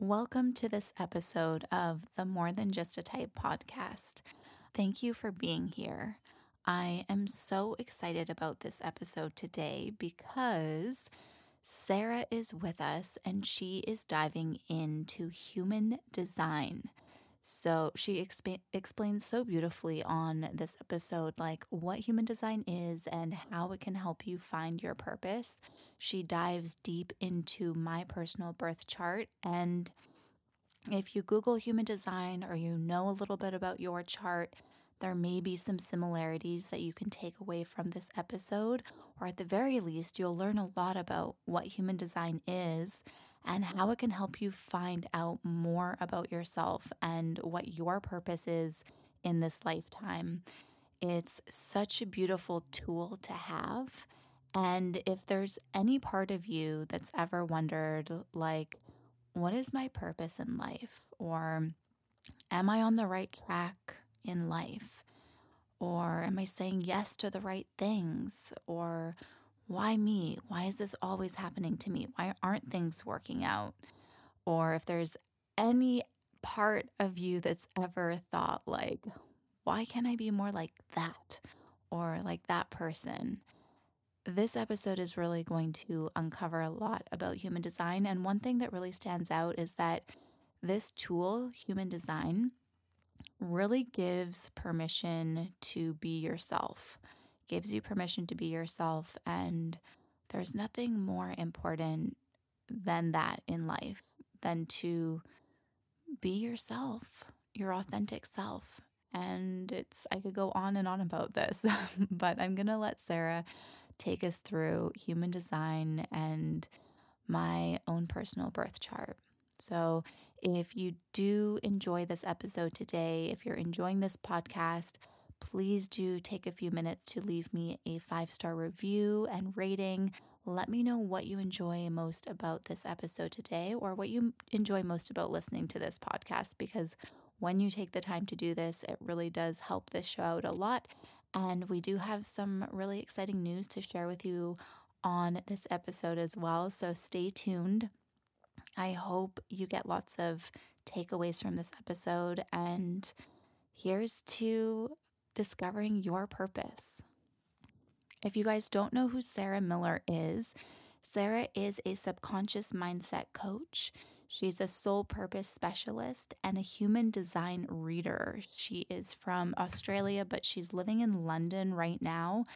Welcome to this episode of the More Than Just a Type podcast. Thank you for being here. I am so excited about this episode today because Sarah is with us and she is diving into human design. So she exp- explains so beautifully on this episode, like what human design is and how it can help you find your purpose. She dives deep into my personal birth chart. And if you Google human design or you know a little bit about your chart, there may be some similarities that you can take away from this episode, or at the very least, you'll learn a lot about what human design is and how it can help you find out more about yourself and what your purpose is in this lifetime. It's such a beautiful tool to have. And if there's any part of you that's ever wondered, like, what is my purpose in life? Or am I on the right track in life? Or am I saying yes to the right things? Or why me? Why is this always happening to me? Why aren't things working out? Or if there's any part of you that's ever thought, like, why can't I be more like that or like that person? This episode is really going to uncover a lot about human design. And one thing that really stands out is that this tool, human design, really gives permission to be yourself gives you permission to be yourself. And there's nothing more important than that in life than to be yourself, your authentic self. And it's, I could go on and on about this, but I'm going to let Sarah take us through human design and my own personal birth chart. So, if you do enjoy this episode today, if you're enjoying this podcast, please do take a few minutes to leave me a five star review and rating. Let me know what you enjoy most about this episode today or what you enjoy most about listening to this podcast because when you take the time to do this, it really does help this show out a lot. And we do have some really exciting news to share with you on this episode as well. So stay tuned. I hope you get lots of takeaways from this episode. And here's to discovering your purpose. If you guys don't know who Sarah Miller is, Sarah is a subconscious mindset coach. She's a soul purpose specialist and a human design reader. She is from Australia, but she's living in London right now.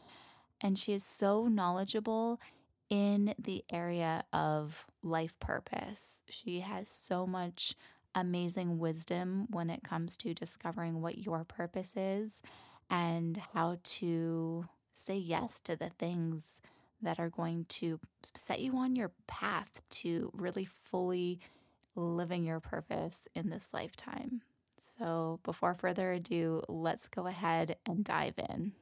And she is so knowledgeable in the area of life purpose. She has so much amazing wisdom when it comes to discovering what your purpose is and how to say yes to the things that are going to set you on your path to really fully living your purpose in this lifetime. So, before further ado, let's go ahead and dive in.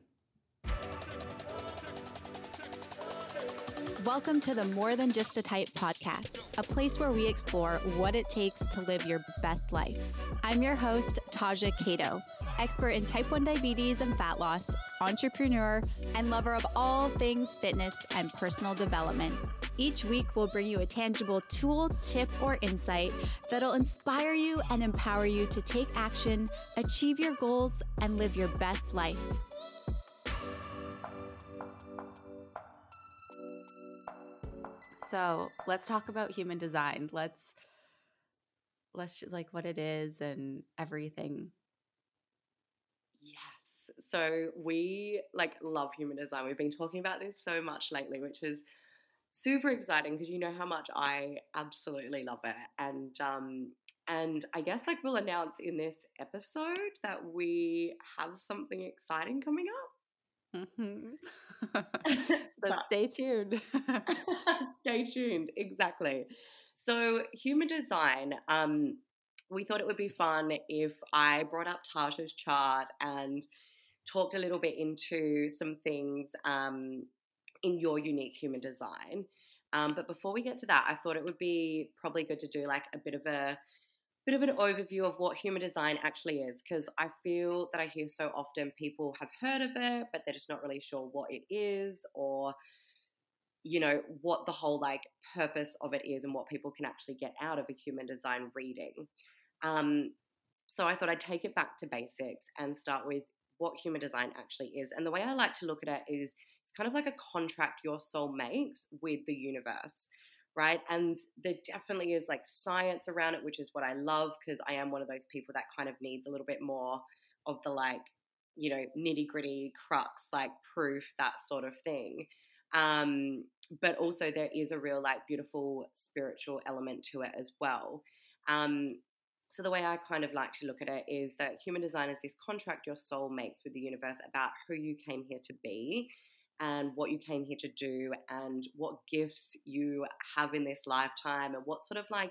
Welcome to the More Than Just a Type podcast, a place where we explore what it takes to live your best life. I'm your host, Taja Cato expert in type 1 diabetes and fat loss, entrepreneur, and lover of all things fitness and personal development. Each week, we'll bring you a tangible tool, tip, or insight that'll inspire you and empower you to take action, achieve your goals, and live your best life. So let's talk about human design. Let's let's like what it is and everything. So we like love human design. We've been talking about this so much lately, which is super exciting because you know how much I absolutely love it. And um and I guess like we'll announce in this episode that we have something exciting coming up. Mm-hmm. so stay tuned. stay tuned, exactly. So, human design, um, we thought it would be fun if I brought up Tasha's chart and talked a little bit into some things um, in your unique human design. Um, but before we get to that, I thought it would be probably good to do like a bit of a bit of an overview of what human design actually is because I feel that I hear so often people have heard of it, but they're just not really sure what it is or you know, what the whole like purpose of it is and what people can actually get out of a human design reading. Um, so I thought I'd take it back to basics and start with what human design actually is. And the way I like to look at it is it's kind of like a contract your soul makes with the universe, right? And there definitely is like science around it, which is what I love because I am one of those people that kind of needs a little bit more of the like, you know, nitty gritty crux, like proof, that sort of thing. Um, but also there is a real like beautiful spiritual element to it as well. Um, so the way I kind of like to look at it is that human design is this contract your soul makes with the universe about who you came here to be and what you came here to do and what gifts you have in this lifetime and what sort of like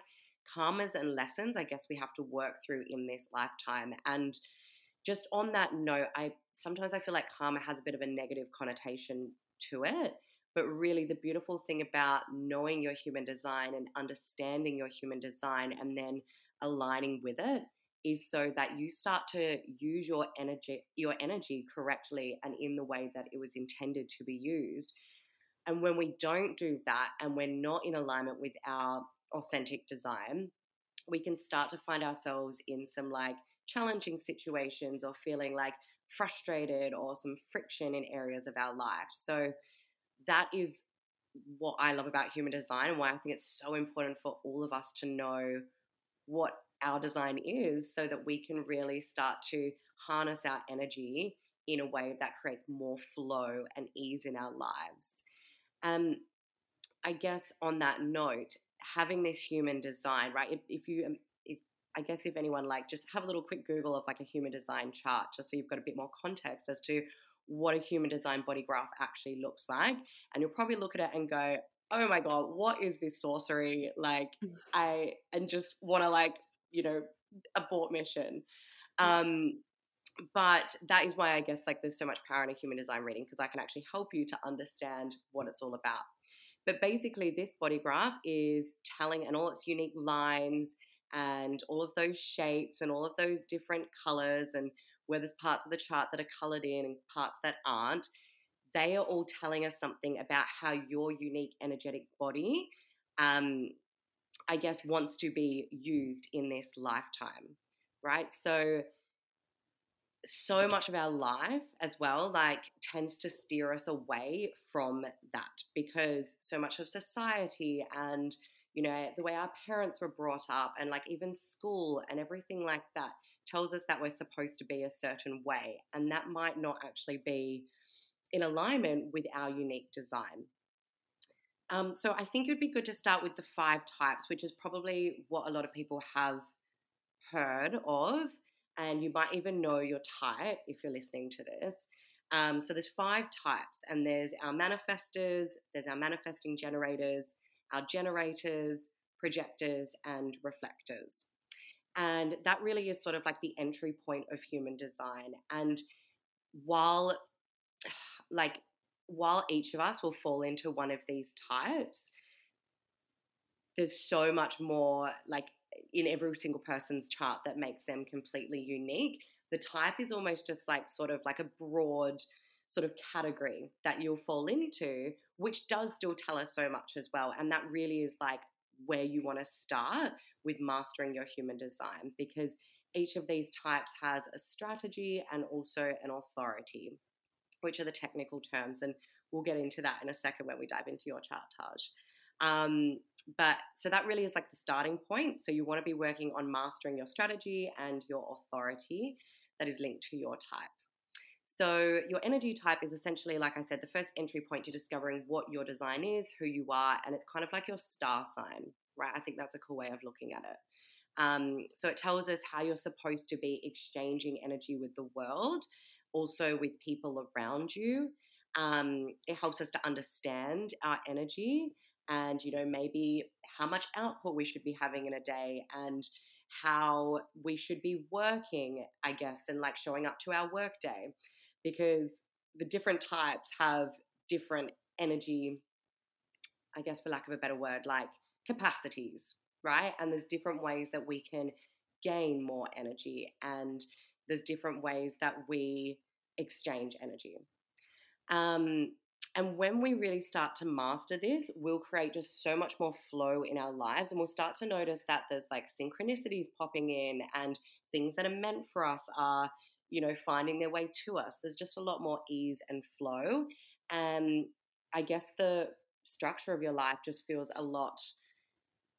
karmas and lessons I guess we have to work through in this lifetime. And just on that note, I sometimes I feel like karma has a bit of a negative connotation to it. But really, the beautiful thing about knowing your human design and understanding your human design and then aligning with it is so that you start to use your energy your energy correctly and in the way that it was intended to be used. And when we don't do that and we're not in alignment with our authentic design we can start to find ourselves in some like challenging situations or feeling like frustrated or some friction in areas of our life. So that is what I love about human design and why I think it's so important for all of us to know what our design is so that we can really start to harness our energy in a way that creates more flow and ease in our lives. Um, I guess on that note, having this human design, right? If, if you, um, if, I guess if anyone like just have a little quick Google of like a human design chart, just so you've got a bit more context as to what a human design body graph actually looks like, and you'll probably look at it and go, "Oh my god, what is this sorcery?" Like, I and just want to like you know, abort mission. Um, but that is why I guess like there's so much power in a human design reading because I can actually help you to understand what it's all about. But basically, this body graph is telling, and all its unique lines and all of those shapes and all of those different colors, and where there's parts of the chart that are colored in and parts that aren't, they are all telling us something about how your unique energetic body um, I guess, wants to be used in this lifetime, right? So, so much of our life as well, like, tends to steer us away from that because so much of society and, you know, the way our parents were brought up and, like, even school and everything like that tells us that we're supposed to be a certain way. And that might not actually be in alignment with our unique design. Um, so I think it would be good to start with the five types, which is probably what a lot of people have heard of, and you might even know your type if you're listening to this. Um, so there's five types, and there's our manifestors, there's our manifesting generators, our generators, projectors, and reflectors. And that really is sort of like the entry point of human design. And while like while each of us will fall into one of these types, there's so much more like in every single person's chart that makes them completely unique. The type is almost just like sort of like a broad sort of category that you'll fall into, which does still tell us so much as well. And that really is like where you want to start with mastering your human design because each of these types has a strategy and also an authority which are the technical terms. And we'll get into that in a second when we dive into your chart, Taj. Um, but so that really is like the starting point. So you want to be working on mastering your strategy and your authority that is linked to your type. So your energy type is essentially, like I said, the first entry point to discovering what your design is, who you are, and it's kind of like your star sign, right? I think that's a cool way of looking at it. Um, so it tells us how you're supposed to be exchanging energy with the world also with people around you. Um, it helps us to understand our energy and, you know, maybe how much output we should be having in a day and how we should be working, I guess, and like showing up to our work day because the different types have different energy, I guess, for lack of a better word, like capacities, right? And there's different ways that we can gain more energy and there's different ways that we exchange energy. Um, and when we really start to master this, we'll create just so much more flow in our lives. And we'll start to notice that there's like synchronicities popping in and things that are meant for us are, you know, finding their way to us. There's just a lot more ease and flow. And I guess the structure of your life just feels a lot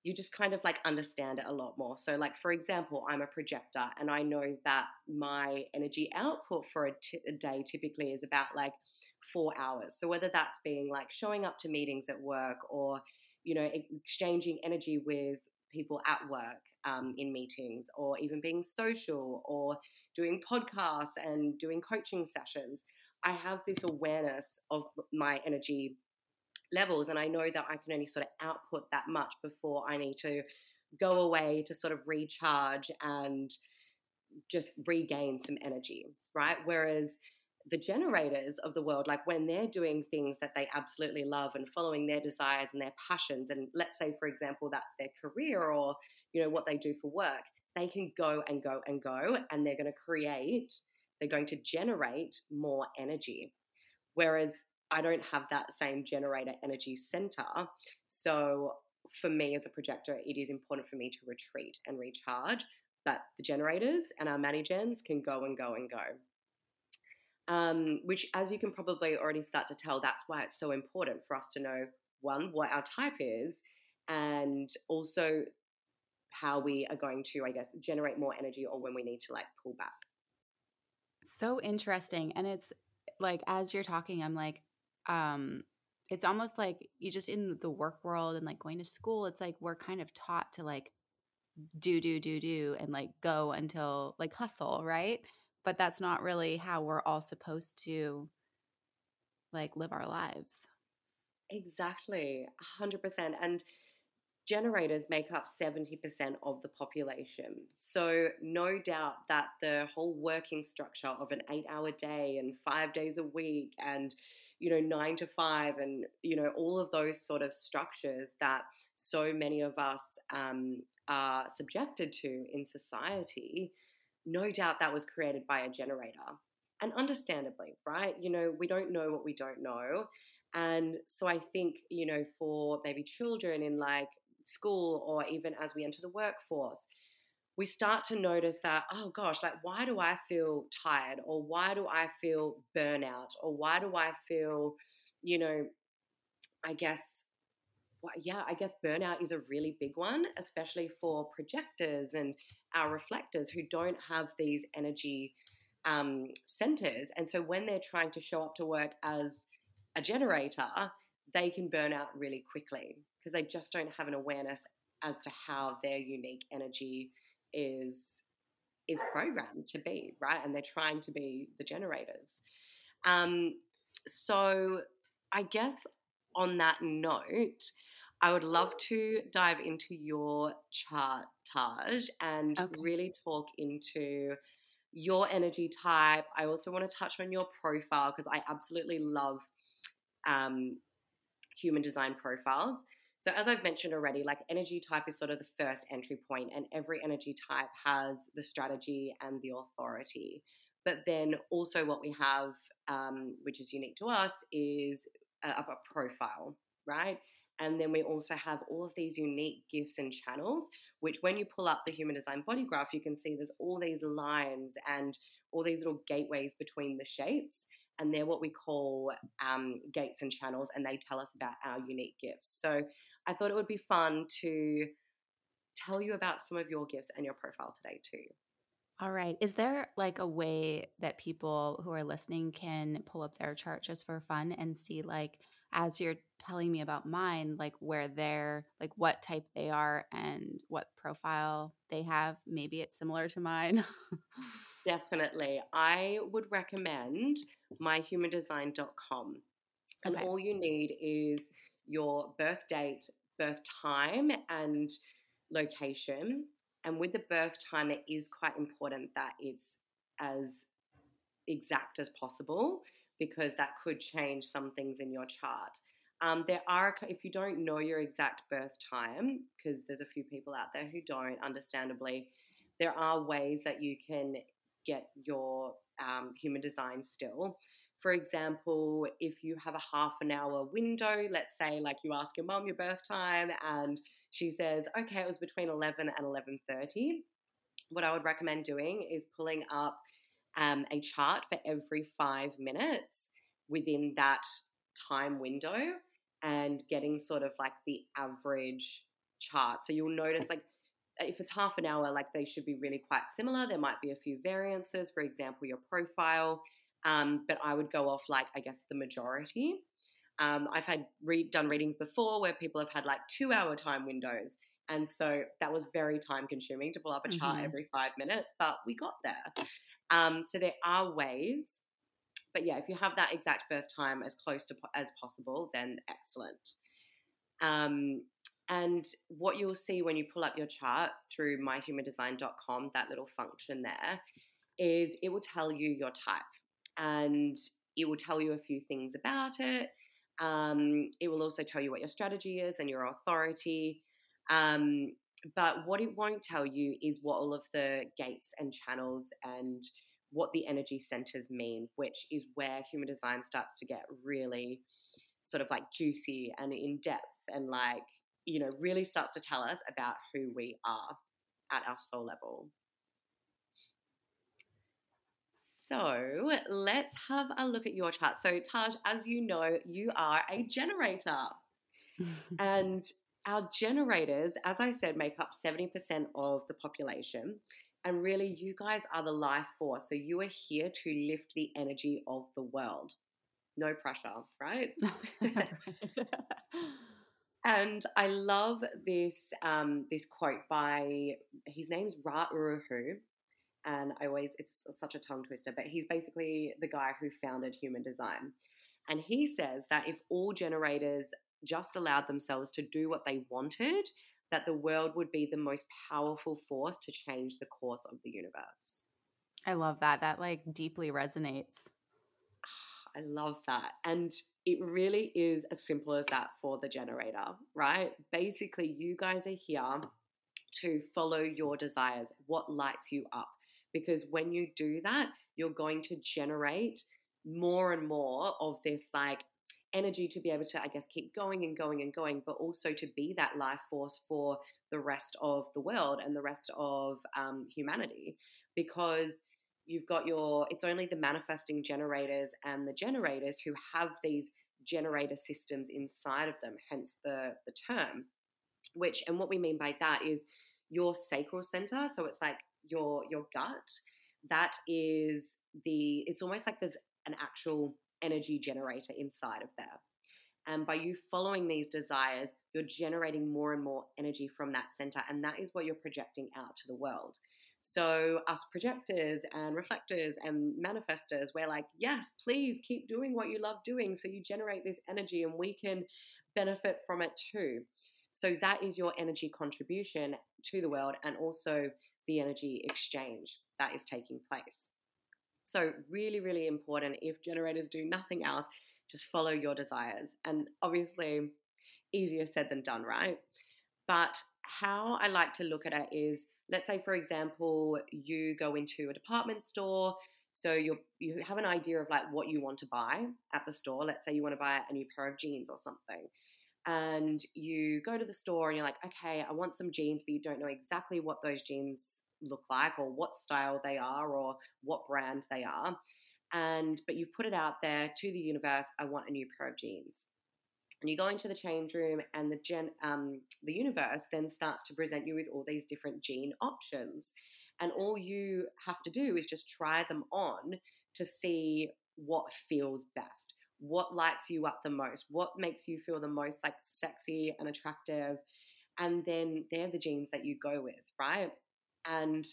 you just kind of like understand it a lot more. So, like, for example, I'm a projector and I know that my energy output for a, t- a day typically is about like four hours. So, whether that's being like showing up to meetings at work or, you know, exchanging energy with people at work um, in meetings or even being social or doing podcasts and doing coaching sessions, I have this awareness of my energy levels and I know that I can only sort of output that much before I need to go away to sort of recharge and just regain some energy, right? Whereas the generators of the world, like when they're doing things that they absolutely love and following their desires and their passions, and let's say, for example, that's their career or you know what they do for work, they can go and go and go, and they're going to create, they're going to generate more energy. Whereas I don't have that same generator energy center. So for me as a projector, it is important for me to retreat and recharge. But the generators and our manigens can go and go and go. Um, which, as you can probably already start to tell, that's why it's so important for us to know one, what our type is, and also how we are going to, I guess, generate more energy or when we need to like pull back. So interesting. And it's like, as you're talking, I'm like, um it's almost like you just in the work world and like going to school it's like we're kind of taught to like do do do do and like go until like hustle right but that's not really how we're all supposed to like live our lives exactly 100% and generators make up 70% of the population. So, no doubt that the whole working structure of an eight hour day and five days a week and you know, nine to five and, you know, all of those sort of structures that so many of us um, are subjected to in society, no doubt that was created by a generator. And understandably, right? You know, we don't know what we don't know. And so I think, you know, for maybe children in like school or even as we enter the workforce, we start to notice that, oh gosh, like, why do I feel tired? Or why do I feel burnout? Or why do I feel, you know, I guess, well, yeah, I guess burnout is a really big one, especially for projectors and our reflectors who don't have these energy um, centers. And so when they're trying to show up to work as a generator, they can burn out really quickly because they just don't have an awareness as to how their unique energy is is programmed to be right? And they're trying to be the generators. Um, so i guess on that note i would love to dive into your chart taj and okay. really talk into your energy type. I also want to touch on your profile because i absolutely love um, human design profiles so, as I've mentioned already, like energy type is sort of the first entry point, and every energy type has the strategy and the authority. But then also, what we have, um, which is unique to us, is a, a profile, right? And then we also have all of these unique gifts and channels, which when you pull up the human design body graph, you can see there's all these lines and all these little gateways between the shapes. And they're what we call um, gates and channels, and they tell us about our unique gifts. So I thought it would be fun to tell you about some of your gifts and your profile today, too. All right. Is there like a way that people who are listening can pull up their chart just for fun and see, like, as you're telling me about mine, like where they're, like what type they are and what profile they have? Maybe it's similar to mine. Definitely. I would recommend myhumandesign.com. And okay. all you need is your birth date, birth time, and location. And with the birth time, it is quite important that it's as exact as possible because that could change some things in your chart. Um, there are, if you don't know your exact birth time, because there's a few people out there who don't, understandably, there are ways that you can get your um, human design still. For example, if you have a half an hour window, let's say like you ask your mom your birth time and she says, okay, it was between 11 and 11.30. What I would recommend doing is pulling up um, a chart for every five minutes within that time window and getting sort of like the average chart. So you'll notice like if it's half an hour, like they should be really quite similar. There might be a few variances, for example, your profile, um, but I would go off like I guess the majority. Um, I've had read, done readings before where people have had like two hour time windows. And so that was very time consuming to pull up a chart mm-hmm. every five minutes, but we got there. Um, so there are ways. But yeah, if you have that exact birth time as close to as possible, then excellent. Um, and what you'll see when you pull up your chart through myhumandesign.com, that little function there, is it will tell you your type and it will tell you a few things about it. Um, it will also tell you what your strategy is and your authority. Um, but what it won't tell you is what all of the gates and channels and what the energy centers mean, which is where human design starts to get really sort of like juicy and in depth and like you know, really starts to tell us about who we are at our soul level. So let's have a look at your chart. So, Taj, as you know, you are a generator. and our generators, as I said, make up 70% of the population. And really, you guys are the life force. So, you are here to lift the energy of the world. No pressure, right? And I love this um, this quote by his name's Ra Uru Hu, and I always it's such a tongue twister, but he's basically the guy who founded human design. And he says that if all generators just allowed themselves to do what they wanted, that the world would be the most powerful force to change the course of the universe. I love that. That like deeply resonates. I love that. And it really is as simple as that for the generator, right? Basically, you guys are here to follow your desires, what lights you up. Because when you do that, you're going to generate more and more of this like energy to be able to, I guess, keep going and going and going, but also to be that life force for the rest of the world and the rest of um, humanity. Because you've got your it's only the manifesting generators and the generators who have these generator systems inside of them hence the the term which and what we mean by that is your sacral center so it's like your your gut that is the it's almost like there's an actual energy generator inside of there and by you following these desires you're generating more and more energy from that center and that is what you're projecting out to the world so, us projectors and reflectors and manifestors, we're like, yes, please keep doing what you love doing. So, you generate this energy and we can benefit from it too. So, that is your energy contribution to the world and also the energy exchange that is taking place. So, really, really important if generators do nothing else, just follow your desires. And obviously, easier said than done, right? But how I like to look at it is let's say, for example, you go into a department store. So you you have an idea of like what you want to buy at the store. Let's say you want to buy a new pair of jeans or something. And you go to the store and you're like, okay, I want some jeans, but you don't know exactly what those jeans look like or what style they are or what brand they are. And but you've put it out there to the universe, I want a new pair of jeans and you go into the change room and the gen um, the universe then starts to present you with all these different gene options and all you have to do is just try them on to see what feels best what lights you up the most what makes you feel the most like sexy and attractive and then they're the genes that you go with right and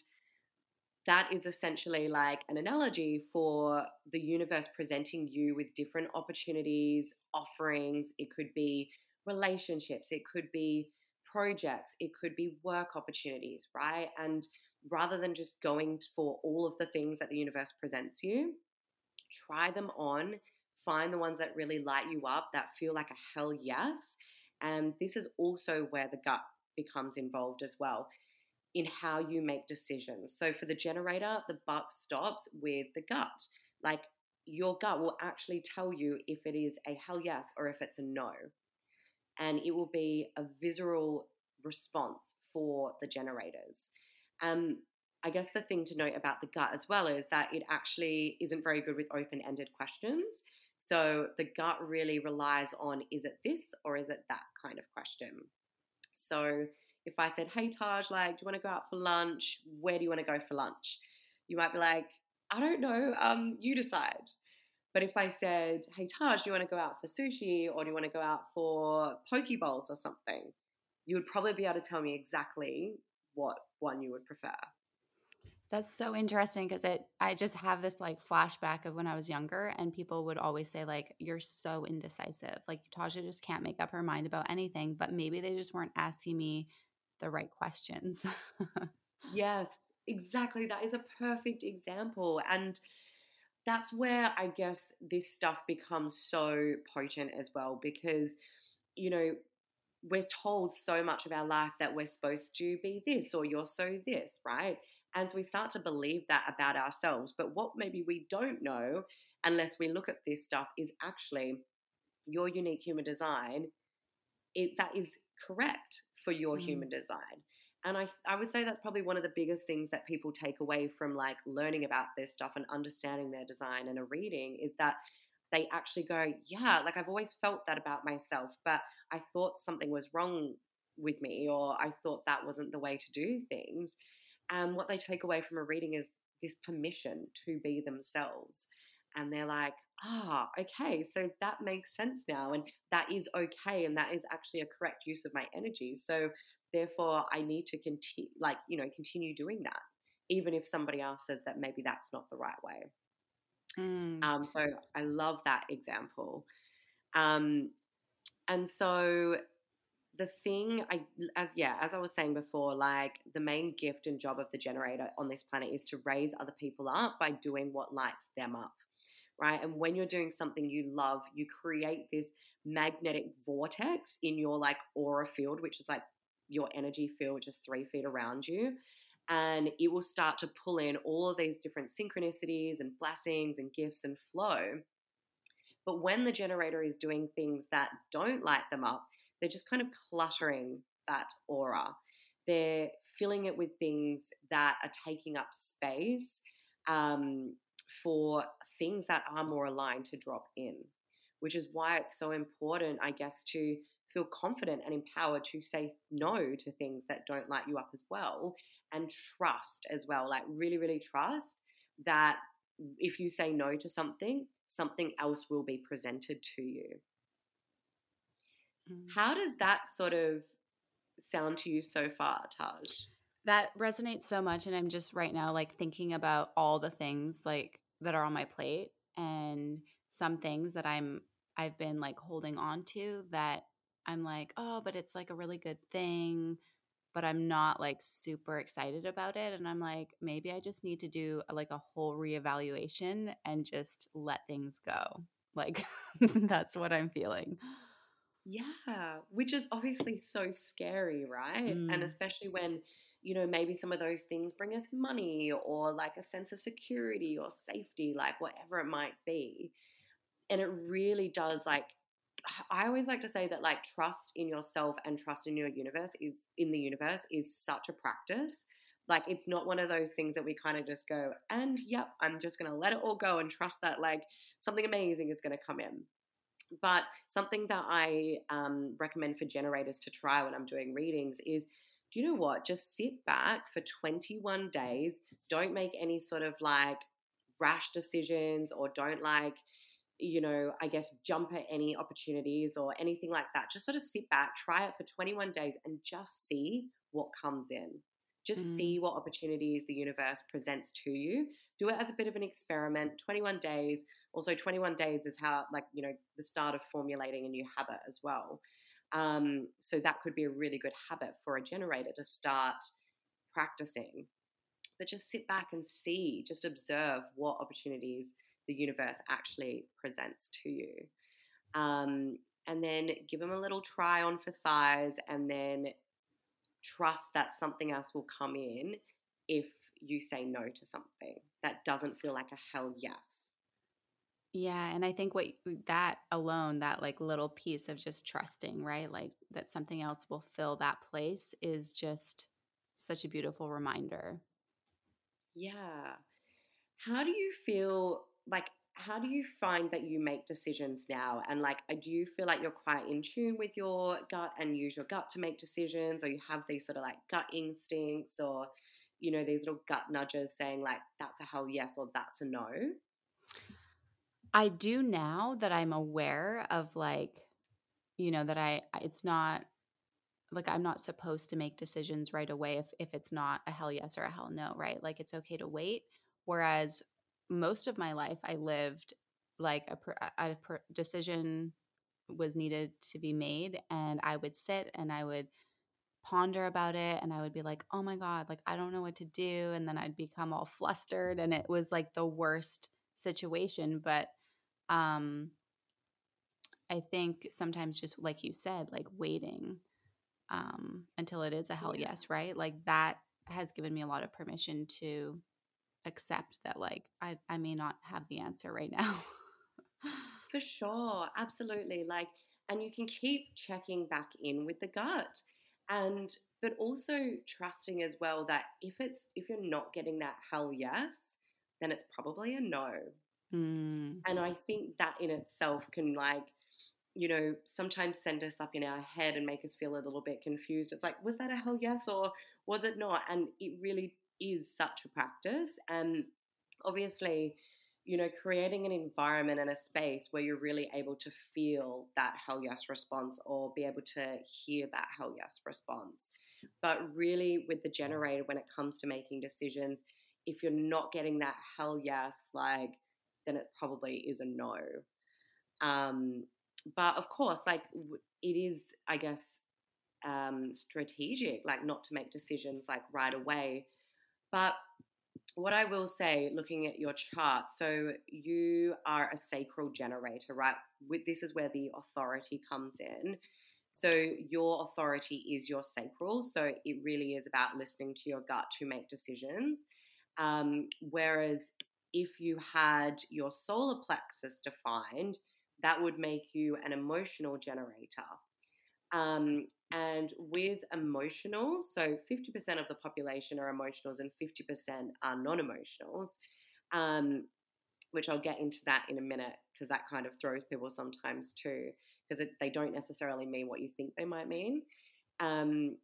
that is essentially like an analogy for the universe presenting you with different opportunities, offerings. It could be relationships, it could be projects, it could be work opportunities, right? And rather than just going for all of the things that the universe presents you, try them on, find the ones that really light you up, that feel like a hell yes. And this is also where the gut becomes involved as well in how you make decisions. So for the generator, the buck stops with the gut. Like your gut will actually tell you if it is a hell yes or if it's a no. And it will be a visceral response for the generators. Um, I guess the thing to note about the gut as well is that it actually isn't very good with open ended questions. So the gut really relies on is it this or is it that kind of question. So if I said, hey, Taj, like, do you want to go out for lunch? Where do you want to go for lunch? You might be like, I don't know, um, you decide. But if I said, hey, Taj, do you want to go out for sushi or do you want to go out for poke bowls or something? You would probably be able to tell me exactly what one you would prefer. That's so interesting because it I just have this like flashback of when I was younger and people would always say like you're so indecisive. Like Tasha just can't make up her mind about anything, but maybe they just weren't asking me the right questions. yes, exactly. That is a perfect example and that's where I guess this stuff becomes so potent as well because you know we're told so much of our life that we're supposed to be this or you're so this, right? And so we start to believe that about ourselves. But what maybe we don't know, unless we look at this stuff, is actually your unique human design. It, that is correct for your mm. human design. And I, I would say that's probably one of the biggest things that people take away from like learning about this stuff and understanding their design and a reading is that they actually go, yeah, like I've always felt that about myself, but I thought something was wrong with me or I thought that wasn't the way to do things. And what they take away from a reading is this permission to be themselves. And they're like, ah, oh, okay, so that makes sense now. And that is okay. And that is actually a correct use of my energy. So therefore, I need to continue, like, you know, continue doing that, even if somebody else says that maybe that's not the right way. Mm. Um, so I love that example. Um, and so the thing I as yeah, as I was saying before, like the main gift and job of the generator on this planet is to raise other people up by doing what lights them up. Right? And when you're doing something you love, you create this magnetic vortex in your like aura field, which is like your energy field which is three feet around you. And it will start to pull in all of these different synchronicities and blessings and gifts and flow. But when the generator is doing things that don't light them up, they're just kind of cluttering that aura. They're filling it with things that are taking up space um, for things that are more aligned to drop in, which is why it's so important, I guess, to feel confident and empowered to say no to things that don't light you up as well and trust as well. Like, really, really trust that if you say no to something, something else will be presented to you. Mm. How does that sort of sound to you so far, Taj? That resonates so much and I'm just right now like thinking about all the things like that are on my plate and some things that I'm I've been like holding on to that I'm like, "Oh, but it's like a really good thing." but I'm not like super excited about it. And I'm like, maybe I just need to do like a whole reevaluation and just let things go. Like, that's what I'm feeling. Yeah, which is obviously so scary, right? Mm. And especially when, you know, maybe some of those things bring us money or like a sense of security or safety, like whatever it might be. And it really does like I always like to say that like trust in yourself and trust in your universe is in the universe is such a practice. Like it's not one of those things that we kind of just go and yep, I'm just going to let it all go and trust that like something amazing is going to come in. But something that I um, recommend for generators to try when I'm doing readings is do you know what? Just sit back for 21 days. Don't make any sort of like rash decisions or don't like, you know, I guess jump at any opportunities or anything like that. Just sort of sit back, try it for 21 days and just see what comes in. Just mm. see what opportunities the universe presents to you. Do it as a bit of an experiment. 21 days. Also, 21 days is how, like, you know, the start of formulating a new habit as well. Um, so that could be a really good habit for a generator to start practicing. But just sit back and see, just observe what opportunities the universe actually presents to you. Um, and then give them a little try on for size and then trust that something else will come in if you say no to something that doesn't feel like a hell yes. Yeah, and I think what that alone, that like little piece of just trusting, right? Like that something else will fill that place is just such a beautiful reminder. Yeah. How do you feel like how do you find that you make decisions now? And like uh, do you feel like you're quite in tune with your gut and use your gut to make decisions or you have these sort of like gut instincts or you know these little gut nudges saying like that's a hell yes or that's a no? I do now that I'm aware of like, you know, that I it's not like I'm not supposed to make decisions right away if if it's not a hell yes or a hell no, right? Like it's okay to wait. Whereas most of my life I lived like a, a, a decision was needed to be made and I would sit and I would ponder about it and I would be like, "Oh my god, like I don't know what to do." And then I'd become all flustered and it was like the worst situation, but um I think sometimes just like you said, like waiting um until it is a hell yes, right? Like that has given me a lot of permission to accept that like I I may not have the answer right now. For sure, absolutely. Like, and you can keep checking back in with the gut, and but also trusting as well that if it's if you're not getting that hell yes, then it's probably a no. Mm, And I think that in itself can like you know sometimes send us up in our head and make us feel a little bit confused. It's like was that a hell yes or was it not? And it really is such a practice, and obviously you know, creating an environment and a space where you're really able to feel that hell yes response or be able to hear that hell yes response. But really, with the generator, when it comes to making decisions, if you're not getting that hell yes, like, then it probably is a no. Um, but of course, like, it is, I guess, um, strategic, like, not to make decisions like right away. But what I will say, looking at your chart, so you are a sacral generator, right? With this is where the authority comes in. So your authority is your sacral. So it really is about listening to your gut to make decisions. Um, whereas if you had your solar plexus defined, that would make you an emotional generator. Um, and with emotionals, so 50% of the population are emotionals and 50% are non emotionals, um, which I'll get into that in a minute because that kind of throws people sometimes too, because they don't necessarily mean what you think they might mean. Um,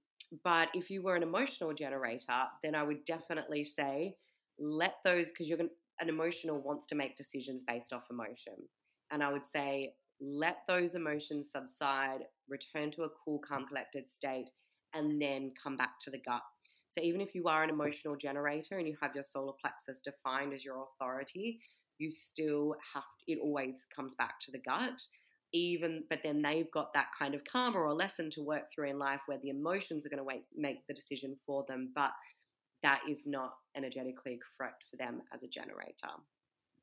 but if you were an emotional generator, then I would definitely say let those, because you're going an emotional wants to make decisions based off emotion. And I would say let those emotions subside, return to a cool, mm. calm, collected state, and then come back to the gut. So even if you are an emotional generator and you have your solar plexus defined as your authority, you still have it always comes back to the gut. Even but then they've got that kind of karma or lesson to work through in life where the emotions are going to make the decision for them, but that is not energetically correct for them as a generator.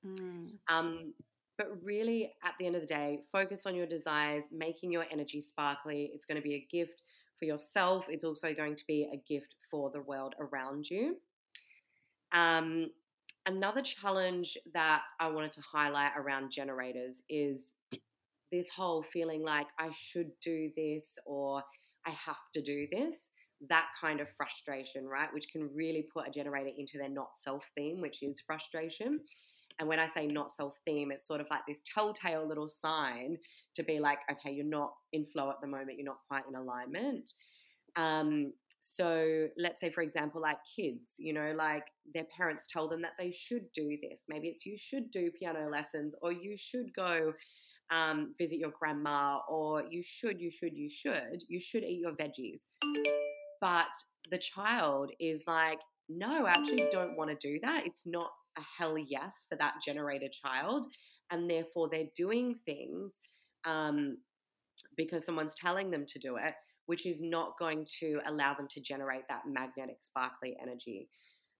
Mm. Um, but really, at the end of the day, focus on your desires, making your energy sparkly. It's going to be a gift for yourself, it's also going to be a gift for the world around you. Um, another challenge that I wanted to highlight around generators is this whole feeling like I should do this or I have to do this. That kind of frustration, right? Which can really put a generator into their not self theme, which is frustration. And when I say not self theme, it's sort of like this telltale little sign to be like, okay, you're not in flow at the moment, you're not quite in alignment. Um, so let's say, for example, like kids, you know, like their parents tell them that they should do this. Maybe it's you should do piano lessons or you should go um, visit your grandma or you should, you should, you should, you should eat your veggies. But the child is like, no, I actually don't want to do that. It's not a hell yes for that generated child. And therefore, they're doing things um, because someone's telling them to do it, which is not going to allow them to generate that magnetic, sparkly energy.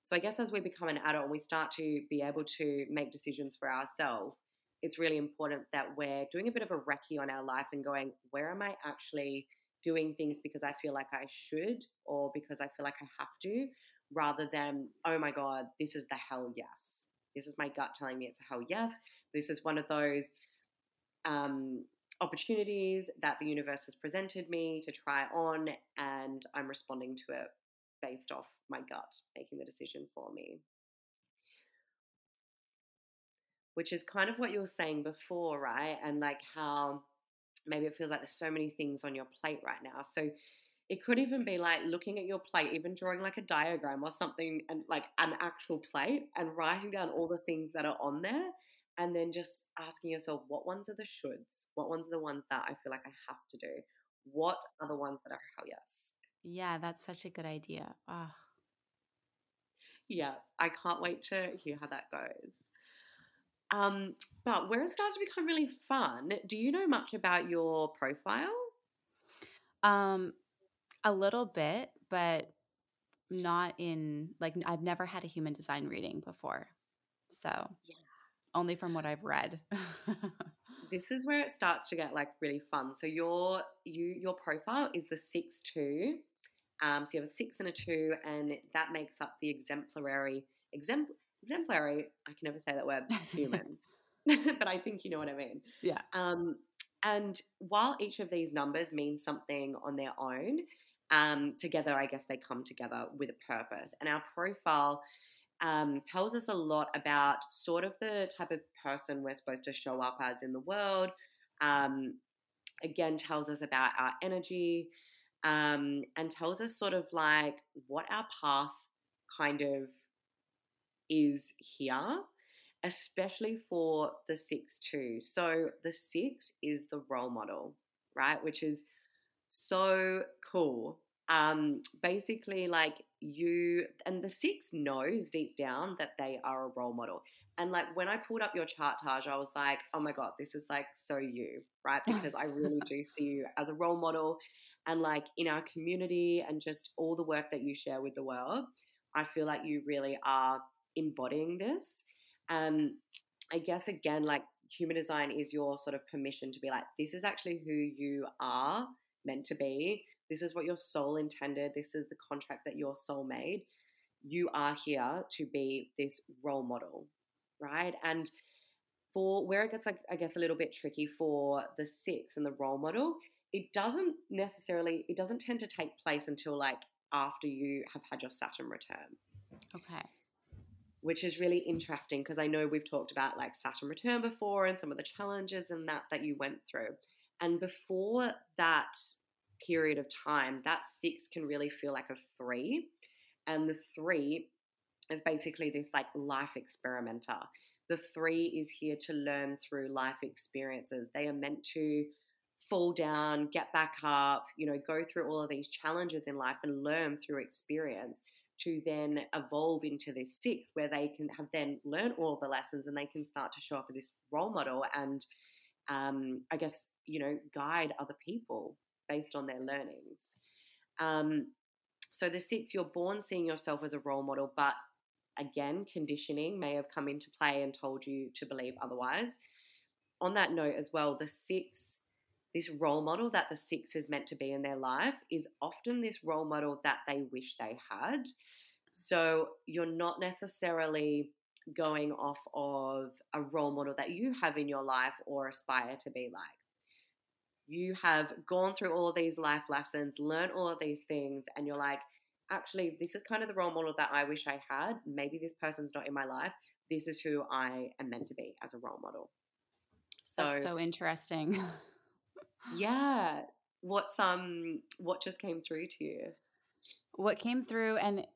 So, I guess as we become an adult we start to be able to make decisions for ourselves, it's really important that we're doing a bit of a recce on our life and going, where am I actually doing things because I feel like I should or because I feel like I have to, rather than, oh my God, this is the hell yes. This is my gut telling me it's a hell yes This is one of those um, opportunities that the universe has presented me to try on, and I'm responding to it based off my gut, making the decision for me. Which is kind of what you were saying before, right? And like how maybe it feels like there's so many things on your plate right now. So it could even be like looking at your plate, even drawing like a diagram or something and like an actual plate and writing down all the things that are on there and then just asking yourself what ones are the shoulds? What ones are the ones that i feel like i have to do? What are the ones that are hell yes? Yeah that's such a good idea. Oh. yeah i can't wait to hear how that goes um, but where it starts to become really fun do you know much about your profile um a little bit but not in like i've never had a human design reading before so yeah only from what I've read. this is where it starts to get like really fun. So your you your profile is the six two. Um, so you have a six and a two, and that makes up the exemplary exempl- exemplary. I can never say that word. Human, but I think you know what I mean. Yeah. Um, and while each of these numbers means something on their own, um, together I guess they come together with a purpose. And our profile um, tells us a lot about sort of the type of person we're supposed to show up as in the world. Um, again, tells us about our energy um, and tells us sort of like what our path kind of is here, especially for the six two. So the six is the role model, right? Which is so cool um, basically like you and the six knows deep down that they are a role model and like when i pulled up your chart taj i was like oh my god this is like so you right because i really do see you as a role model and like in our community and just all the work that you share with the world i feel like you really are embodying this um i guess again like human design is your sort of permission to be like this is actually who you are meant to be this is what your soul intended. This is the contract that your soul made. You are here to be this role model, right? And for where it gets, like, I guess, a little bit tricky for the six and the role model, it doesn't necessarily, it doesn't tend to take place until like after you have had your Saturn return. Okay. Which is really interesting because I know we've talked about like Saturn return before and some of the challenges and that that you went through. And before that period of time, that six can really feel like a three. And the three is basically this like life experimenter. The three is here to learn through life experiences. They are meant to fall down, get back up, you know, go through all of these challenges in life and learn through experience to then evolve into this six where they can have then learned all the lessons and they can start to show up as this role model and um, I guess, you know, guide other people based on their learnings. Um, so the six, you're born seeing yourself as a role model, but again, conditioning may have come into play and told you to believe otherwise. On that note, as well, the six, this role model that the six is meant to be in their life is often this role model that they wish they had. So you're not necessarily going off of a role model that you have in your life or aspire to be like you have gone through all of these life lessons, learned all of these things, and you're like, actually, this is kind of the role model that I wish I had. Maybe this person's not in my life. This is who I am meant to be as a role model. So, That's so interesting. yeah. What's um what just came through to you? What came through and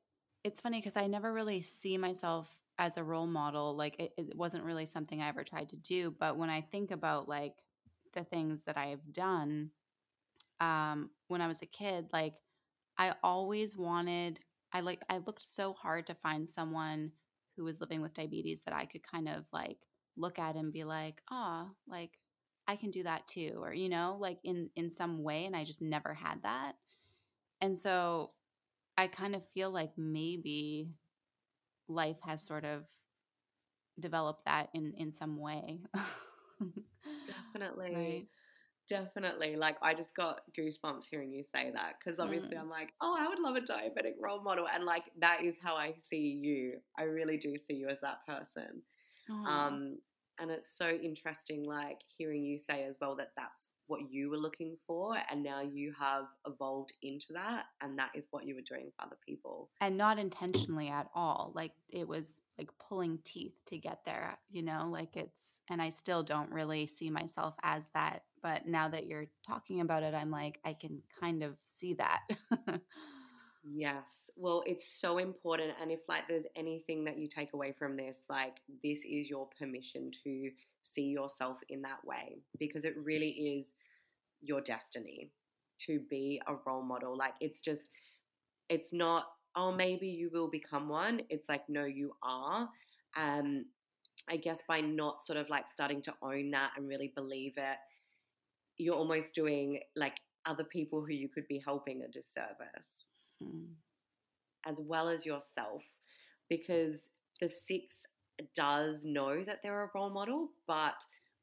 it's funny because I never really see myself as a role model. Like it, it wasn't really something I ever tried to do. But when I think about like the things that I've done um, when I was a kid, like I always wanted, I like, I looked so hard to find someone who was living with diabetes that I could kind of like look at and be like, ah, like I can do that too, or you know, like in in some way, and I just never had that, and so I kind of feel like maybe life has sort of developed that in in some way. Definitely. Right. Definitely. Like, I just got goosebumps hearing you say that because obviously mm. I'm like, oh, I would love a diabetic role model. And like, that is how I see you. I really do see you as that person. Um, and it's so interesting like hearing you say as well that that's what you were looking for and now you have evolved into that and that is what you were doing for other people. And not intentionally at all like it was like pulling teeth to get there you know like it's and i still don't really see myself as that but now that you're talking about it i'm like i can kind of see that Yes. Well, it's so important. And if, like, there's anything that you take away from this, like, this is your permission to see yourself in that way because it really is your destiny to be a role model. Like, it's just, it's not, oh, maybe you will become one. It's like, no, you are. Um, I guess by not sort of like starting to own that and really believe it, you're almost doing like other people who you could be helping a disservice mm. as well as yourself because the six does know that they're a role model, but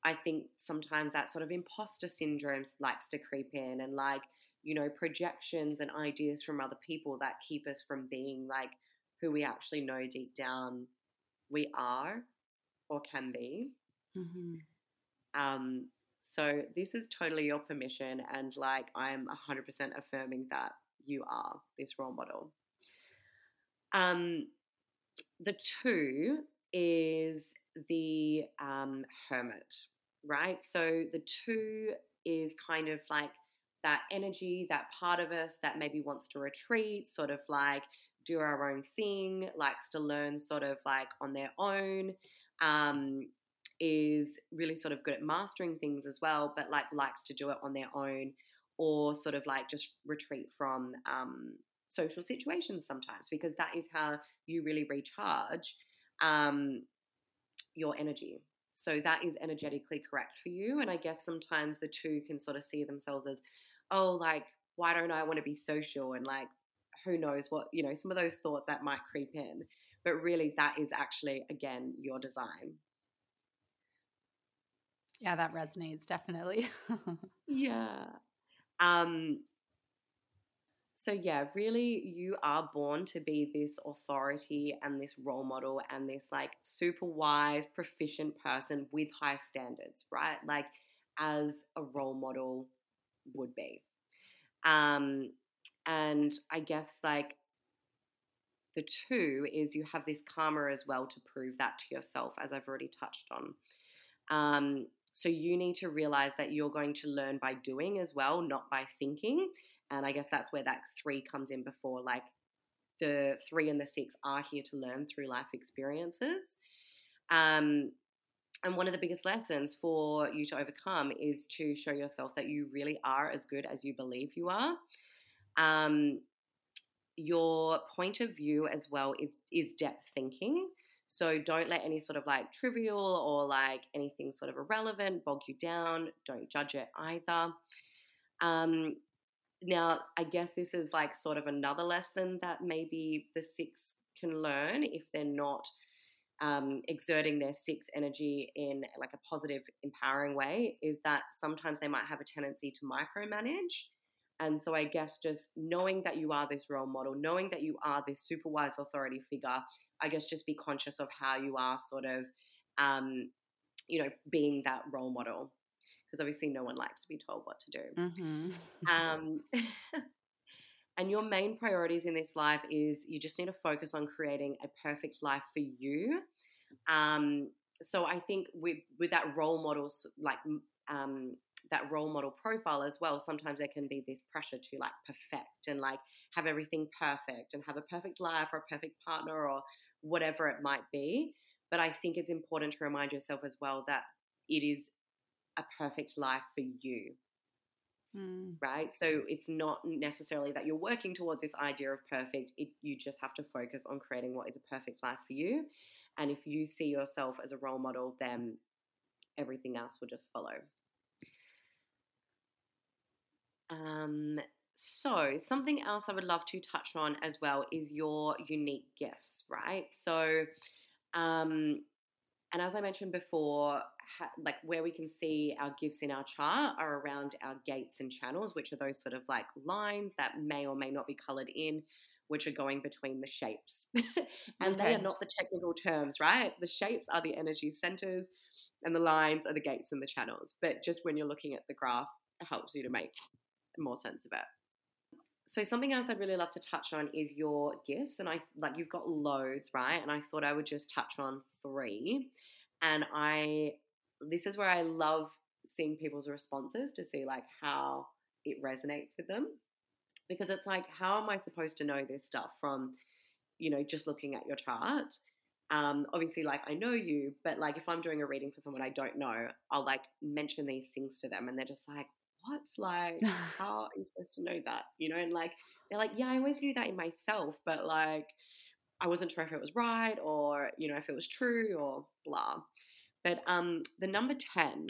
I think sometimes that sort of imposter syndrome likes to creep in and like, you know, projections and ideas from other people that keep us from being like who we actually know deep down we are or can be. Mm-hmm. Um, so this is totally your permission, and like I'm 100% affirming that you are this role model. Um, the two is the um, hermit, right? So the two is kind of like that energy, that part of us that maybe wants to retreat, sort of like do our own thing, likes to learn sort of like on their own, um, is really sort of good at mastering things as well, but like likes to do it on their own or sort of like just retreat from um, social situations sometimes because that is how you really recharge um, your energy. So that is energetically correct for you. And I guess sometimes the two can sort of see themselves as, oh, like, why don't I want to be social? And like, who knows what, you know, some of those thoughts that might creep in. But really, that is actually, again, your design. Yeah, that resonates definitely. yeah. Um, so, yeah, really, you are born to be this authority and this role model and this like super wise, proficient person with high standards, right? Like, as a role model would be. Um, and I guess like the two is you have this karma as well to prove that to yourself, as I've already touched on. Um, so you need to realize that you're going to learn by doing as well, not by thinking. And I guess that's where that three comes in before. Like the three and the six are here to learn through life experiences. Um, and one of the biggest lessons for you to overcome is to show yourself that you really are as good as you believe you are. Um, your point of view as well is, is depth thinking. So don't let any sort of like trivial or like anything sort of irrelevant bog you down. Don't judge it either. Um, now, I guess this is like sort of another lesson that maybe the six can learn if they're not um, exerting their six energy in like a positive, empowering way is that sometimes they might have a tendency to micromanage. And so I guess just knowing that you are this role model, knowing that you are this super wise authority figure, I guess just be conscious of how you are sort of, um, you know, being that role model. Because obviously, no one likes to be told what to do. Mm-hmm. um, and your main priorities in this life is you just need to focus on creating a perfect life for you. Um, so I think with with that role models, like um, that role model profile as well, sometimes there can be this pressure to like perfect and like have everything perfect and have a perfect life or a perfect partner or whatever it might be. But I think it's important to remind yourself as well that it is a perfect life for you. Mm. Right? So it's not necessarily that you're working towards this idea of perfect. It, you just have to focus on creating what is a perfect life for you. And if you see yourself as a role model, then everything else will just follow. Um, so, something else I would love to touch on as well is your unique gifts, right? So, um, and as I mentioned before, ha- like where we can see our gifts in our chart are around our gates and channels, which are those sort of like lines that may or may not be colored in, which are going between the shapes. and okay. they are not the technical terms, right? The shapes are the energy centers. and the lines are the gates and the channels. But just when you're looking at the graph, it helps you to make more sense of it. So something else I'd really love to touch on is your gifts, and I like you've got loads, right? And I thought I would just touch on three. And I, this is where I love seeing people's responses to see like how it resonates with them, because it's like, how am I supposed to know this stuff from, you know, just looking at your chart? Um, obviously, like I know you, but like if I'm doing a reading for someone I don't know, I'll like mention these things to them, and they're just like, what? Like, how are you supposed to know that? You know, and like, they're like, yeah, I always knew that in myself, but like, I wasn't sure if it was right or, you know, if it was true or blah. But um, the number 10,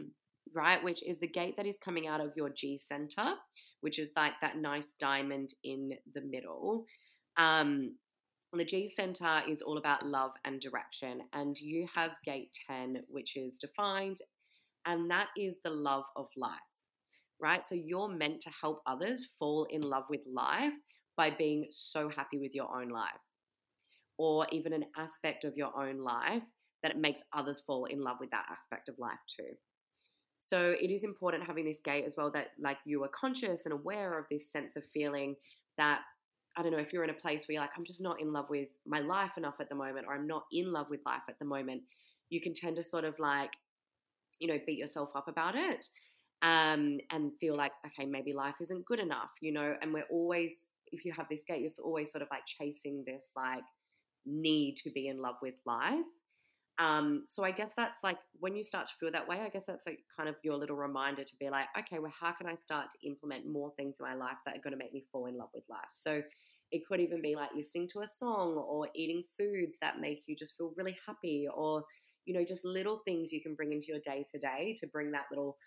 right, which is the gate that is coming out of your G center, which is like that nice diamond in the middle. Um, the G center is all about love and direction, and you have gate 10, which is defined, and that is the love of life right? So you're meant to help others fall in love with life by being so happy with your own life, or even an aspect of your own life that it makes others fall in love with that aspect of life too. So it is important having this gate as well that like you are conscious and aware of this sense of feeling that I don't know if you're in a place where you're like I'm just not in love with my life enough at the moment or I'm not in love with life at the moment, you can tend to sort of like you know beat yourself up about it um, and feel like, okay, maybe life isn't good enough, you know, and we're always, if you have this gate, you're always sort of like chasing this like need to be in love with life. Um, so I guess that's like when you start to feel that way, I guess that's like kind of your little reminder to be like, okay, well, how can I start to implement more things in my life that are going to make me fall in love with life? So it could even be like listening to a song or eating foods that make you just feel really happy or, you know, just little things you can bring into your day to day to bring that little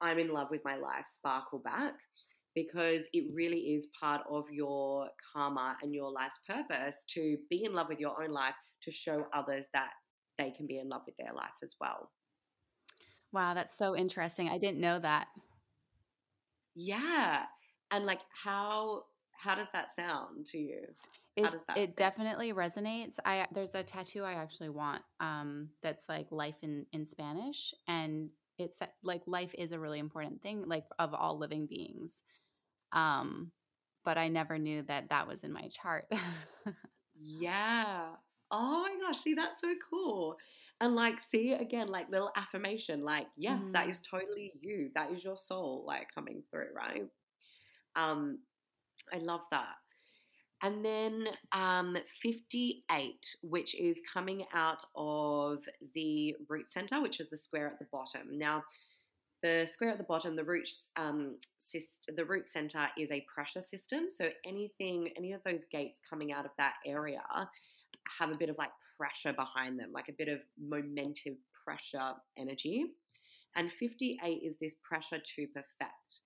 I'm in love with my life sparkle back because it really is part of your karma and your life's purpose to be in love with your own life to show others that they can be in love with their life as well. Wow, that's so interesting. I didn't know that. Yeah. And like how how does that sound to you? It, how does that It sound? definitely resonates. I there's a tattoo I actually want um that's like life in in Spanish and it's like life is a really important thing like of all living beings. Um but i never knew that that was in my chart. Yeah. Oh my gosh see that's so cool. And like see again like little affirmation like yes mm-hmm. that is totally you that is your soul like coming through right? Um i love that and then um, 58, which is coming out of the root center, which is the square at the bottom. Now, the square at the bottom, the root, um, syst- the root center is a pressure system. So anything, any of those gates coming out of that area have a bit of like pressure behind them, like a bit of momentum pressure energy. And 58 is this pressure to perfect,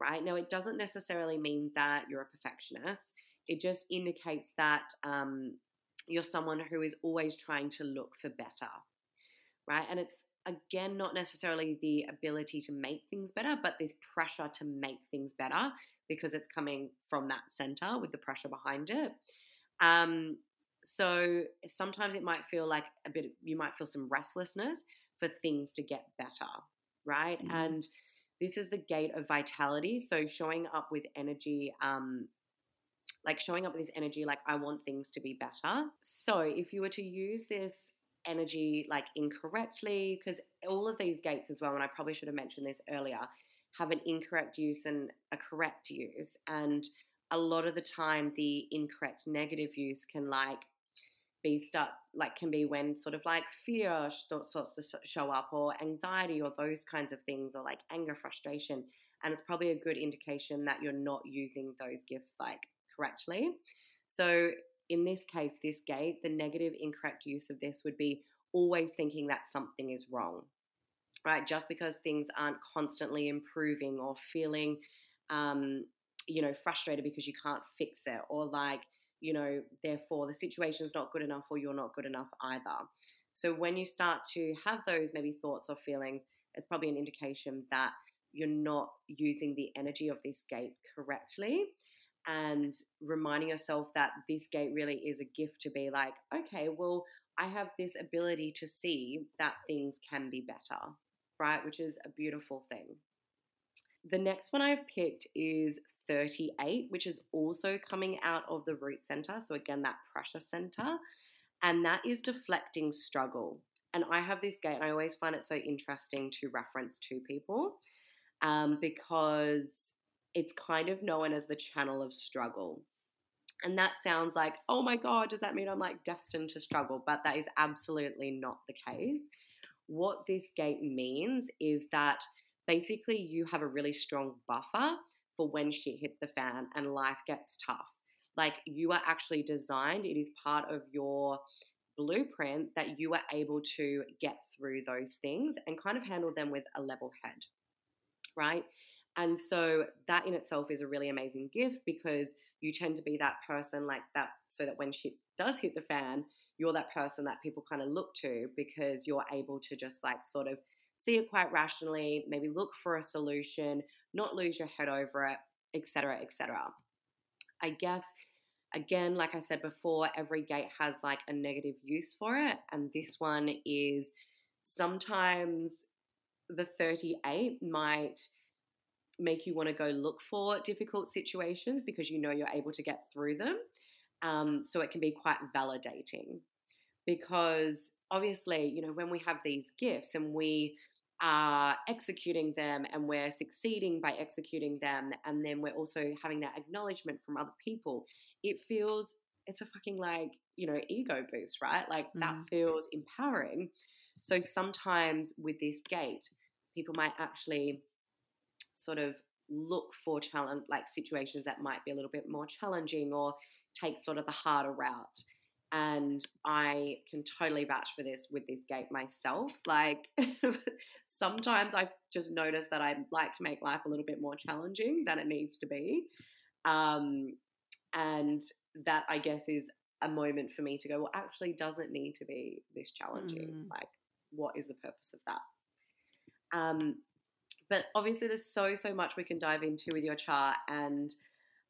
right? Now, it doesn't necessarily mean that you're a perfectionist it just indicates that um, you're someone who is always trying to look for better, right? And it's again not necessarily the ability to make things better, but this pressure to make things better because it's coming from that center with the pressure behind it. Um, so sometimes it might feel like a bit, you might feel some restlessness for things to get better, right? Mm-hmm. And this is the gate of vitality. So showing up with energy um, like showing up with this energy like I want things to be better. So if you were to use this energy like incorrectly, because all of these gates as well, and I probably should have mentioned this earlier, have an incorrect use and a correct use. And a lot of the time the incorrect negative use can like be start like can be when sort of like fear starts to show up or anxiety or those kinds of things or like anger frustration and it's probably a good indication that you're not using those gifts like correctly. So, in this case, this gate, the negative, incorrect use of this would be always thinking that something is wrong, right? Just because things aren't constantly improving or feeling, um, you know, frustrated because you can't fix it, or like, you know, therefore the situation is not good enough or you're not good enough either. So, when you start to have those maybe thoughts or feelings, it's probably an indication that you're not using the energy of this gate correctly and reminding yourself that this gate really is a gift to be like, okay, well, I have this ability to see that things can be better, right? Which is a beautiful thing. The next one I've picked is 38, which is also coming out of the root center. So, again, that pressure center. And that is deflecting struggle. And I have this gate, and I always find it so interesting to reference to people um, because it's kind of known as the channel of struggle. And that sounds like, oh my God, does that mean I'm like destined to struggle? But that is absolutely not the case. What this gate means is that basically you have a really strong buffer for when shit hits the fan and life gets tough. Like you are actually designed, it is part of your blueprint that you are able to get through those things and kind of handle them with a level head, right? And so that in itself is a really amazing gift because you tend to be that person like that, so that when shit does hit the fan, you're that person that people kind of look to because you're able to just like sort of see it quite rationally, maybe look for a solution, not lose your head over it, etc., etc. I guess again, like I said before, every gate has like a negative use for it, and this one is sometimes the 38 might make you want to go look for difficult situations because you know you're able to get through them. Um, so it can be quite validating because obviously, you know, when we have these gifts and we are executing them and we're succeeding by executing them, and then we're also having that acknowledgement from other people, it feels it's a fucking like, you know, ego boost, right? Like mm. that feels empowering. So sometimes with this gate, people might actually sort of look for challenge like situations that might be a little bit more challenging or take sort of the harder route and I can totally vouch for this with this gate myself. Like sometimes I've just noticed that I like to make life a little bit more challenging than it needs to be. Um, and that I guess is a moment for me to go, well, actually, doesn't need to be this challenging. Mm. Like, what is the purpose of that? Um, but obviously, there's so so much we can dive into with your chart, and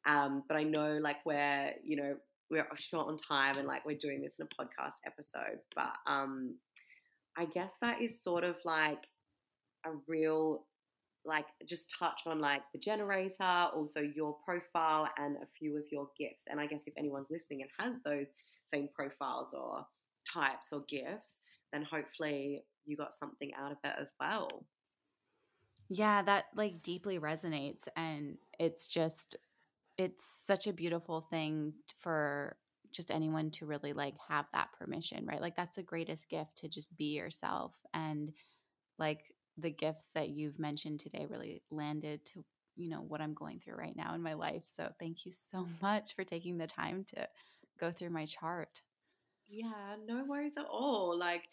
um, but I know like we're you know we're short on time and like we're doing this in a podcast episode, but um, I guess that is sort of like a real like just touch on like the generator, also your profile and a few of your gifts. And I guess if anyone's listening and has those same profiles or types or gifts, then hopefully you got something out of it as well. Yeah, that like deeply resonates and it's just it's such a beautiful thing for just anyone to really like have that permission, right? Like that's the greatest gift to just be yourself and like the gifts that you've mentioned today really landed to you know what I'm going through right now in my life. So thank you so much for taking the time to go through my chart. Yeah, no worries at all. Like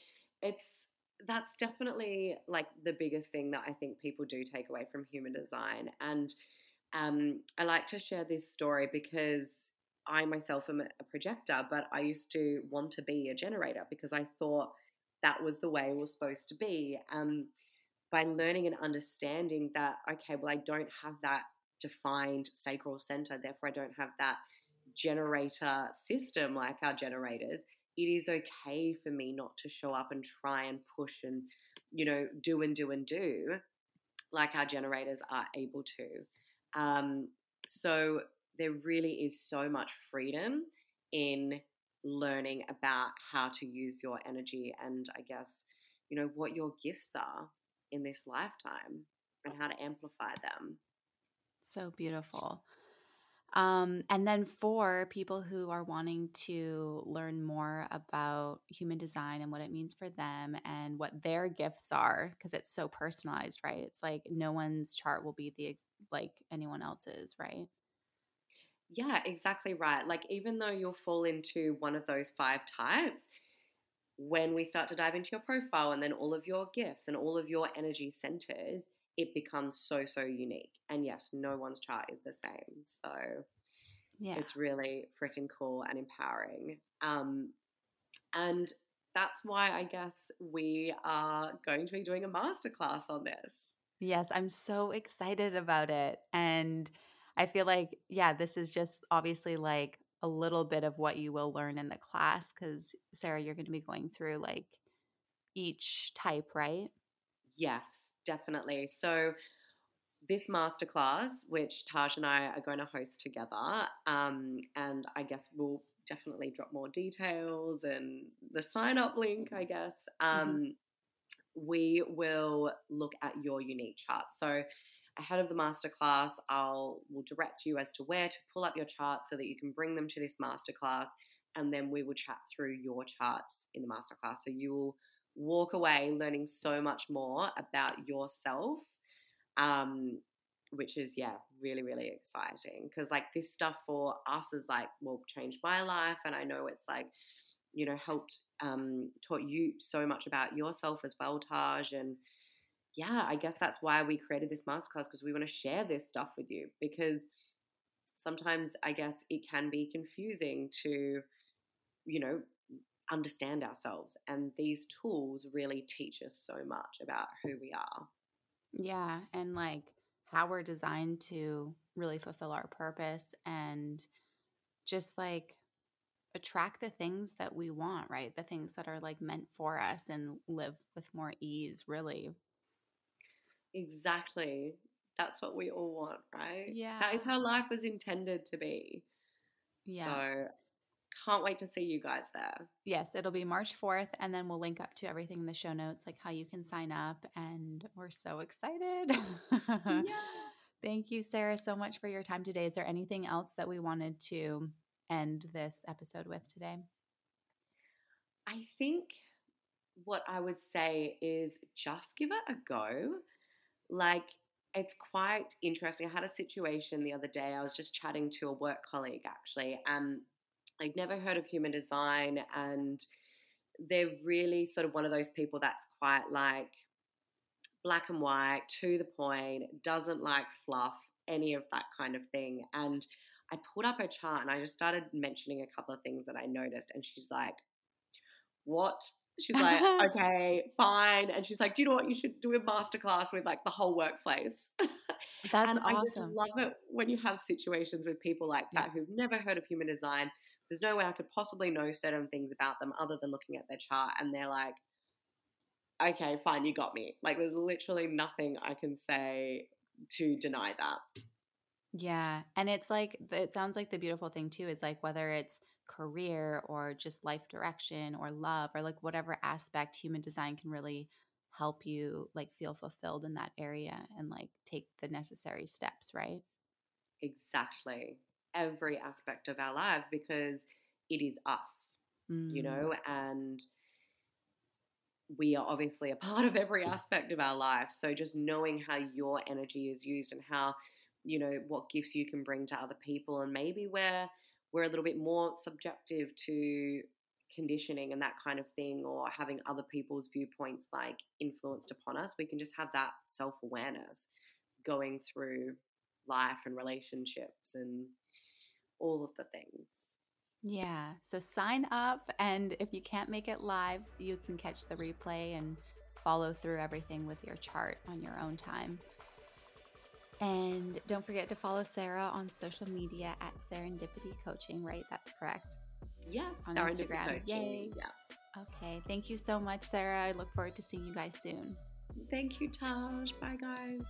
it's that's definitely like the biggest thing that I think people do take away from human design and um, I like to share this story because I myself am a projector, but I used to want to be a generator because I thought that was the way it was supposed to be. Um, by learning and understanding that, okay, well, I don't have that defined sacral center, therefore, I don't have that generator system like our generators. It is okay for me not to show up and try and push and, you know, do and do and do like our generators are able to. Um, so there really is so much freedom in learning about how to use your energy and I guess, you know, what your gifts are in this lifetime and how to amplify them. So beautiful. Um, and then for people who are wanting to learn more about human design and what it means for them and what their gifts are, because it's so personalized, right? It's like no one's chart will be the like anyone else's, right? Yeah, exactly right. Like even though you'll fall into one of those five types, when we start to dive into your profile and then all of your gifts and all of your energy centers, it becomes so, so unique. And yes, no one's chart is the same. So yeah. it's really freaking cool and empowering. Um, and that's why I guess we are going to be doing a masterclass on this. Yes, I'm so excited about it. And I feel like, yeah, this is just obviously like a little bit of what you will learn in the class because Sarah, you're going to be going through like each type, right? Yes, definitely. So this masterclass, which Taj and I are going to host together, um, and I guess we'll definitely drop more details and the sign up link, I guess. Um, mm-hmm. We will look at your unique chart. So ahead of the masterclass, I'll will direct you as to where to pull up your charts so that you can bring them to this masterclass, and then we will chat through your charts in the masterclass. So you will walk away learning so much more about yourself um, which is yeah really really exciting. Because like this stuff for us is like well changed my life and i know it's like you know helped um, taught you so much about yourself as well taj and yeah i guess that's why we created this masterclass because we want to share this stuff with you because sometimes i guess it can be confusing to you know understand ourselves and these tools really teach us so much about who we are yeah and like how we're designed to really fulfill our purpose and just like attract the things that we want, right? The things that are like meant for us and live with more ease, really. Exactly. That's what we all want, right? Yeah. That is how life was intended to be. Yeah. So can't wait to see you guys there. Yes, it'll be March 4th, and then we'll link up to everything in the show notes, like how you can sign up. And we're so excited. yeah. Thank you, Sarah, so much for your time today. Is there anything else that we wanted to end this episode with today? I think what I would say is just give it a go. Like, it's quite interesting. I had a situation the other day. I was just chatting to a work colleague actually, and I'd never heard of human design, and they're really sort of one of those people that's quite like black and white, to the point, doesn't like fluff, any of that kind of thing. And I pulled up her chart and I just started mentioning a couple of things that I noticed, and she's like, What? She's like, okay, fine. And she's like, do you know what? You should do a masterclass with like the whole workplace. That's and awesome. I just love it when you have situations with people like that yeah. who've never heard of human design there's no way I could possibly know certain things about them other than looking at their chart. And they're like, okay, fine, you got me. Like, there's literally nothing I can say to deny that. Yeah. And it's like, it sounds like the beautiful thing too is like whether it's career or just life direction or love or like whatever aspect human design can really help you like feel fulfilled in that area and like take the necessary steps, right? Exactly every aspect of our lives because it is us, mm. you know, and we are obviously a part of every aspect of our life. So just knowing how your energy is used and how, you know, what gifts you can bring to other people and maybe where we're a little bit more subjective to conditioning and that kind of thing or having other people's viewpoints like influenced upon us, we can just have that self-awareness going through life and relationships and all of the things. Yeah. So sign up. And if you can't make it live, you can catch the replay and follow through everything with your chart on your own time. And don't forget to follow Sarah on social media at Serendipity Coaching, right? That's correct. Yes, on Instagram. Coaching. Yay. Yeah. Okay. Thank you so much, Sarah. I look forward to seeing you guys soon. Thank you, Taj. Bye, guys.